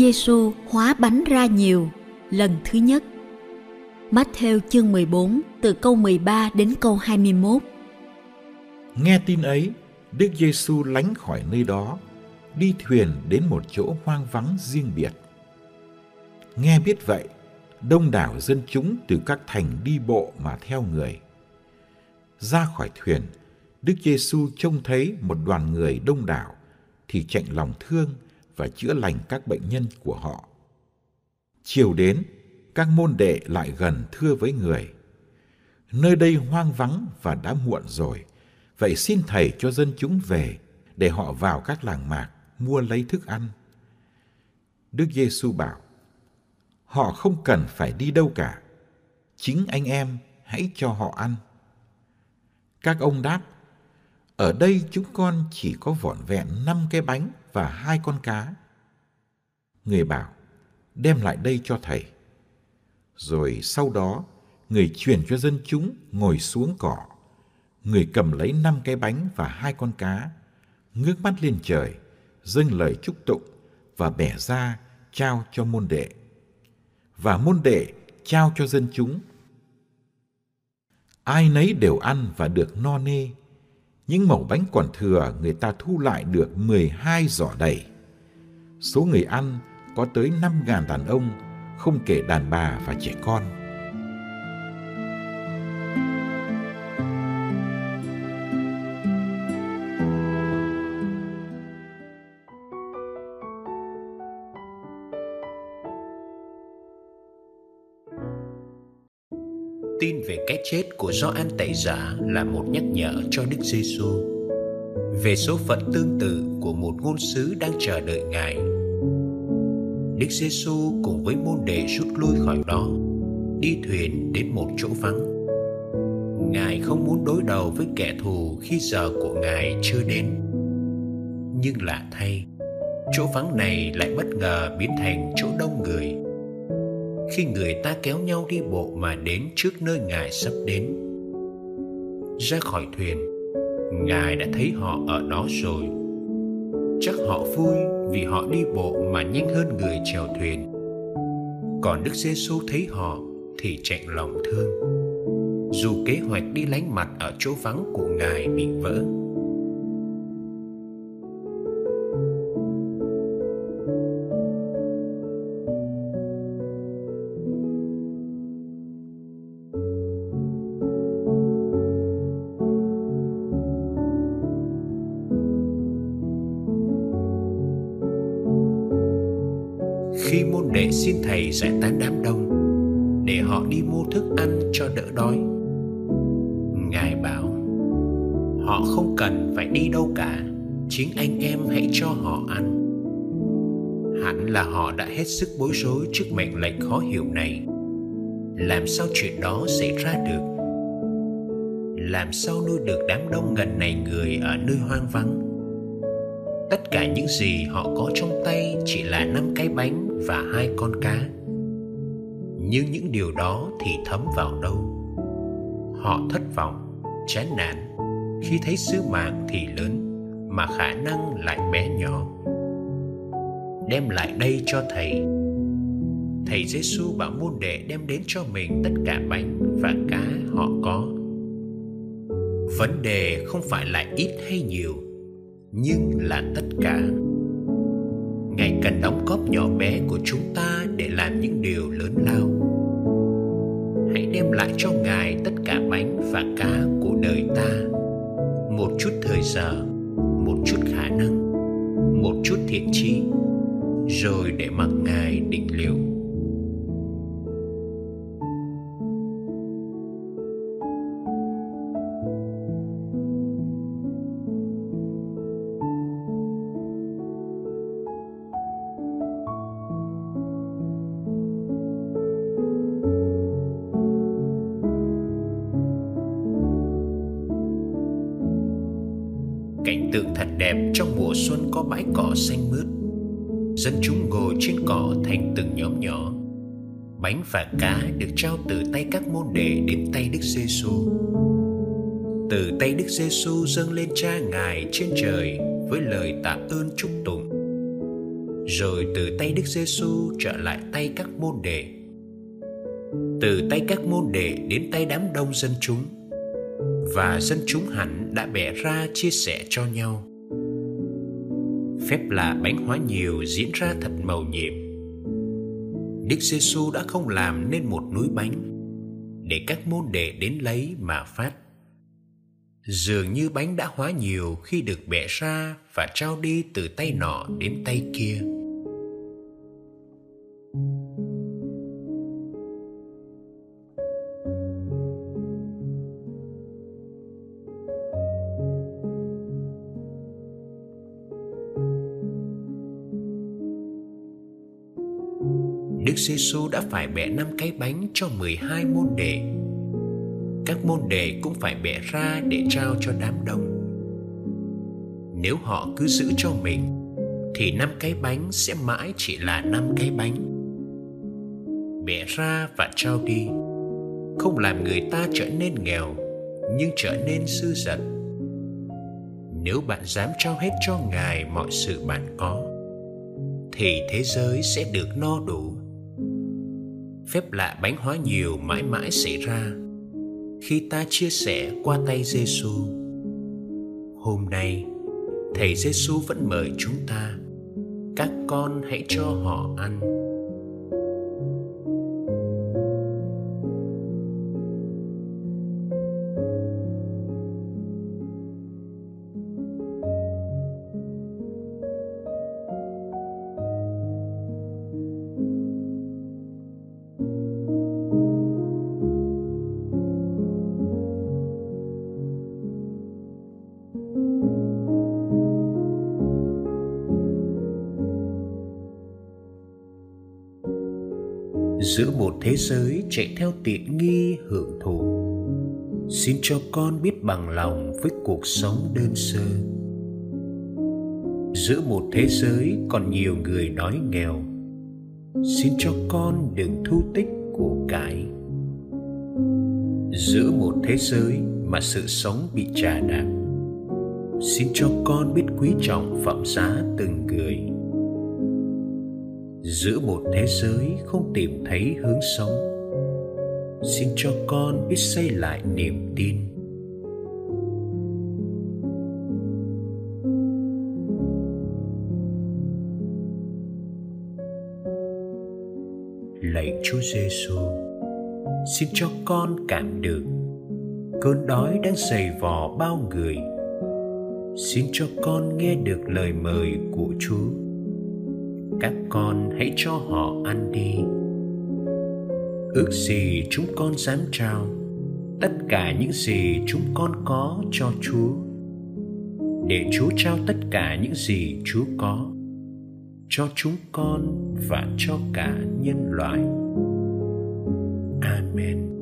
Giêsu hóa bánh ra nhiều lần thứ nhất. Matthew chương 14 từ câu 13 đến câu 21. Nghe tin ấy, Đức Giêsu lánh khỏi nơi đó, đi thuyền đến một chỗ hoang vắng riêng biệt. Nghe biết vậy, đông đảo dân chúng từ các thành đi bộ mà theo người. Ra khỏi thuyền, Đức Giêsu trông thấy một đoàn người đông đảo thì chạnh lòng thương và chữa lành các bệnh nhân của họ. Chiều đến, các môn đệ lại gần thưa với người. Nơi đây hoang vắng và đã muộn rồi, vậy xin thầy cho dân chúng về để họ vào các làng mạc mua lấy thức ăn. Đức Giêsu bảo: Họ không cần phải đi đâu cả, chính anh em hãy cho họ ăn. Các ông đáp: Ở đây chúng con chỉ có vỏn vẹn năm cái bánh và hai con cá. Người bảo, đem lại đây cho thầy. Rồi sau đó, người chuyển cho dân chúng ngồi xuống cỏ. Người cầm lấy năm cái bánh và hai con cá, ngước mắt lên trời, dâng lời chúc tụng và bẻ ra trao cho môn đệ. Và môn đệ trao cho dân chúng. Ai nấy đều ăn và được no nê những mẩu bánh còn thừa người ta thu lại được 12 giỏ đầy. Số người ăn có tới 5.000 đàn ông, không kể đàn bà và trẻ con. Tin về cái chết của Gioan Tẩy Giả là một nhắc nhở cho Đức Giêsu về số phận tương tự của một ngôn sứ đang chờ đợi Ngài. Đức Giêsu cùng với môn đệ rút lui khỏi đó, đi thuyền đến một chỗ vắng. Ngài không muốn đối đầu với kẻ thù khi giờ của Ngài chưa đến. Nhưng lạ thay, chỗ vắng này lại bất ngờ biến thành chỗ đông người khi người ta kéo nhau đi bộ mà đến trước nơi ngài sắp đến. Ra khỏi thuyền, ngài đã thấy họ ở đó rồi. Chắc họ vui vì họ đi bộ mà nhanh hơn người chèo thuyền. Còn đức giêsu thấy họ thì chạy lòng thương. Dù kế hoạch đi lánh mặt ở chỗ vắng của ngài bị vỡ xin giải tán đám đông, để họ đi mua thức ăn cho đỡ đói. Ngài bảo, họ không cần phải đi đâu cả, chính anh em hãy cho họ ăn. Hẳn là họ đã hết sức bối rối trước mệnh lệnh khó hiểu này. Làm sao chuyện đó xảy ra được? Làm sao nuôi được đám đông gần này người ở nơi hoang vắng? Tất cả những gì họ có trong tay chỉ là năm cái bánh và hai con cá nhưng những điều đó thì thấm vào đâu. Họ thất vọng, chán nản. Khi thấy sứ mạng thì lớn, mà khả năng lại bé nhỏ. Đem lại đây cho thầy. Thầy giêsu bảo môn đệ đem đến cho mình tất cả bánh và cá họ có. Vấn đề không phải là ít hay nhiều, nhưng là tất cả. Ngài cần đóng góp nhỏ bé của chúng ta để làm những điều lớn lao hãy đem lại cho ngài tất cả bánh và cá của đời ta. Một chút thời giờ, một chút khả năng, một chút thiện trí rồi để mặc ngài định liệu. Tượng thật đẹp trong mùa xuân có bãi cỏ xanh mướt. Dân chúng ngồi trên cỏ thành từng nhóm nhỏ. Bánh và cá được trao từ tay các môn đệ đến tay đức giêsu từ tay đức giêsu dâng lên cha ngài trên trời với lời tạ ơn chúc tụng. Rồi từ tay đức giêsu trở lại tay các môn đệ. Từ tay các môn đệ đến tay đám đông dân chúng và dân chúng hẳn đã bẻ ra chia sẻ cho nhau. Phép lạ bánh hóa nhiều diễn ra thật màu nhiệm. Đức giê xu đã không làm nên một núi bánh để các môn đệ đến lấy mà phát. Dường như bánh đã hóa nhiều khi được bẻ ra và trao đi từ tay nọ đến tay kia. Giêsu đã phải bẻ năm cái bánh cho 12 môn đệ. Các môn đệ cũng phải bẻ ra để trao cho đám đông. Nếu họ cứ giữ cho mình, thì năm cái bánh sẽ mãi chỉ là năm cái bánh. Bẻ ra và trao đi, không làm người ta trở nên nghèo, nhưng trở nên dư dật. Nếu bạn dám trao hết cho Ngài mọi sự bạn có, thì thế giới sẽ được no đủ phép lạ bánh hóa nhiều mãi mãi xảy ra khi ta chia sẻ qua tay Giêsu. Hôm nay, thầy Giêsu vẫn mời chúng ta, các con hãy cho họ ăn. Giữa một thế giới chạy theo tiện nghi hưởng thụ. Xin cho con biết bằng lòng với cuộc sống đơn sơ. Giữa một thế giới còn nhiều người đói nghèo, xin cho con đừng thu tích của cải giữa một thế giới mà sự sống bị trà đạp, xin cho con biết quý trọng phẩm giá từng người giữa một thế giới không tìm thấy hướng sống xin cho con biết xây lại niềm tin lạy Chúa Giêsu, xin cho con cảm được cơn đói đang dày vò bao người. Xin cho con nghe được lời mời của Chúa các con, hãy cho họ ăn đi. Ước gì chúng con dám trao tất cả những gì chúng con có cho chúa. Để chúa trao tất cả những gì chúa có cho chúng con và cho cả nhân loại. Amen.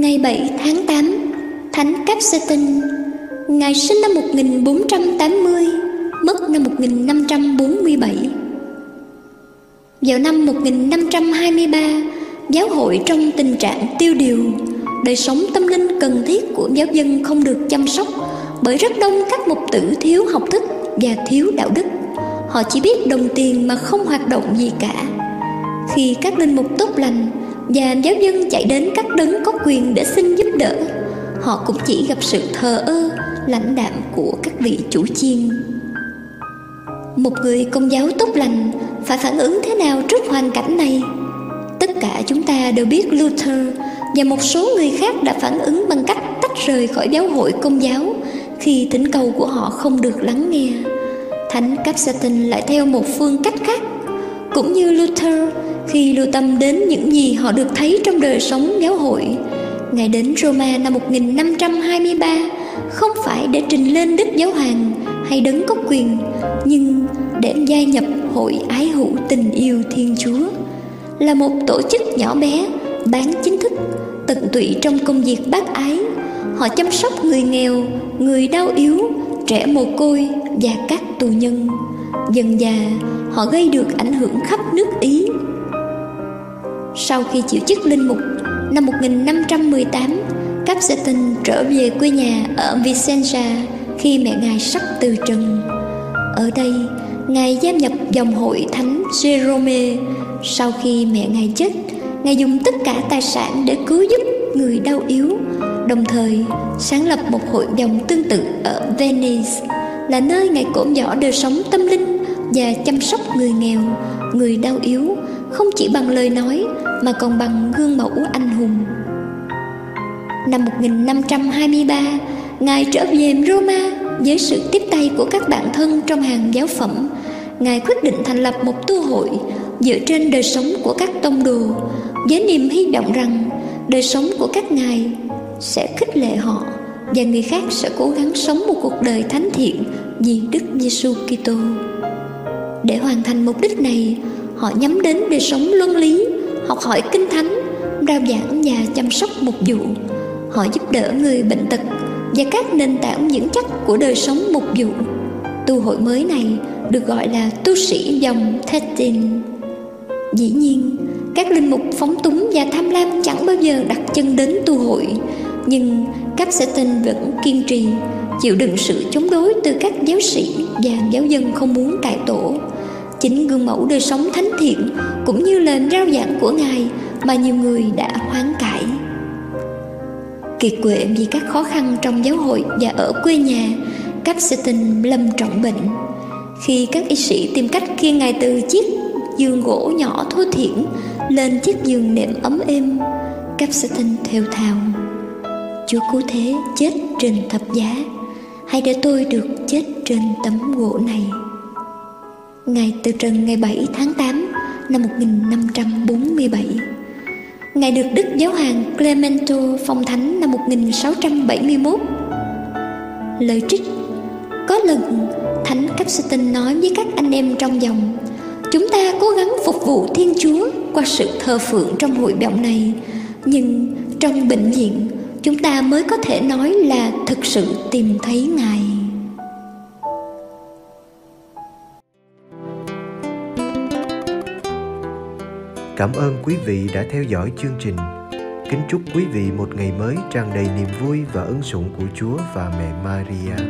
Ngày 7 tháng 8, Thánh Capsetin, Ngài sinh năm 1480, mất năm 1547. Vào năm 1523, giáo hội trong tình trạng tiêu điều, đời sống tâm linh cần thiết của giáo dân không được chăm sóc bởi rất đông các mục tử thiếu học thức và thiếu đạo đức. Họ chỉ biết đồng tiền mà không hoạt động gì cả. Khi các linh mục tốt lành và giáo dân chạy đến các đấng có quyền để xin giúp đỡ, họ cũng chỉ gặp sự thờ ơ, lãnh đạm của các vị chủ chiên. Một người công giáo tốt lành phải phản ứng thế nào trước hoàn cảnh này? Tất cả chúng ta đều biết Luther và một số người khác đã phản ứng bằng cách tách rời khỏi giáo hội công giáo khi thỉnh cầu của họ không được lắng nghe. Thánh Capsatin lại theo một phương cách khác. Cũng như Luther, khi lưu tâm đến những gì họ được thấy trong đời sống giáo hội, Ngài đến Roma năm 1523 không phải để trình lên Đức Giáo Hoàng hay đấng có quyền, nhưng để gia nhập hội ái hữu tình yêu Thiên Chúa là một tổ chức nhỏ bé, bán chính thức, tận tụy trong công việc bác ái. Họ chăm sóc người nghèo, người đau yếu, trẻ mồ côi và các tù nhân. Dần dà, họ gây được ảnh hưởng khắp nước Ý. Sau khi chịu chức linh mục, năm 1518, Capseton trở về quê nhà ở Vicenza khi mẹ ngài sắp từ trần. Ở đây, ngài gia nhập dòng hội thánh Jerome. Sau khi mẹ ngài chết, ngài dùng tất cả tài sản để cứu giúp người đau yếu, đồng thời sáng lập một hội dòng tương tự ở Venice, là nơi ngài cổn nhỏ đời sống tâm linh và chăm sóc người nghèo, người đau yếu, không chỉ bằng lời nói mà còn bằng gương mẫu anh hùng. Năm 1523, Ngài trở về Roma với sự tiếp tay của các bạn thân trong hàng giáo phẩm. Ngài quyết định thành lập một tu hội dựa trên đời sống của các tông đồ với niềm hy vọng rằng đời sống của các ngài sẽ khích lệ họ và người khác sẽ cố gắng sống một cuộc đời thánh thiện vì Đức Giêsu Kitô. Để hoàn thành mục đích này, họ nhắm đến đời sống luân lý, học hỏi kinh thánh, rao giảng và chăm sóc mục vụ. Họ giúp đỡ người bệnh tật và các nền tảng vững chắc của đời sống mục vụ. Tu hội mới này được gọi là tu sĩ dòng Thetin. Dĩ nhiên, các linh mục phóng túng và tham lam chẳng bao giờ đặt chân đến tu hội, nhưng các sẽ tin vẫn kiên trì, chịu đựng sự chống đối từ các giáo sĩ và giáo dân không muốn cải tổ. Chính gương mẫu đời sống thánh thiện cũng như lời rao giảng của Ngài mà nhiều người đã hoán cải. Kiệt quệ vì các khó khăn trong giáo hội và ở quê nhà, Capseton lâm trọng bệnh. Khi các y sĩ tìm cách khiêng Ngài từ chiếc giường gỗ nhỏ thô thiển lên chiếc giường nệm ấm êm, Capseton theo thào. Chúa cứu thế chết trên thập giá, hãy để tôi được chết trên tấm gỗ này. Ngài từ trần ngày 7 tháng 8 năm 1547 Ngài được Đức Giáo hoàng Clemento phong thánh năm 1671 Lời trích Có lần Thánh Capsitin nói với các anh em trong dòng Chúng ta cố gắng phục vụ Thiên Chúa qua sự thờ phượng trong hội bọng này Nhưng trong bệnh viện chúng ta mới có thể nói là thực sự tìm thấy Ngài Cảm ơn quý vị đã theo dõi chương trình. Kính chúc quý vị một ngày mới tràn đầy niềm vui và ân sủng của Chúa và mẹ Maria.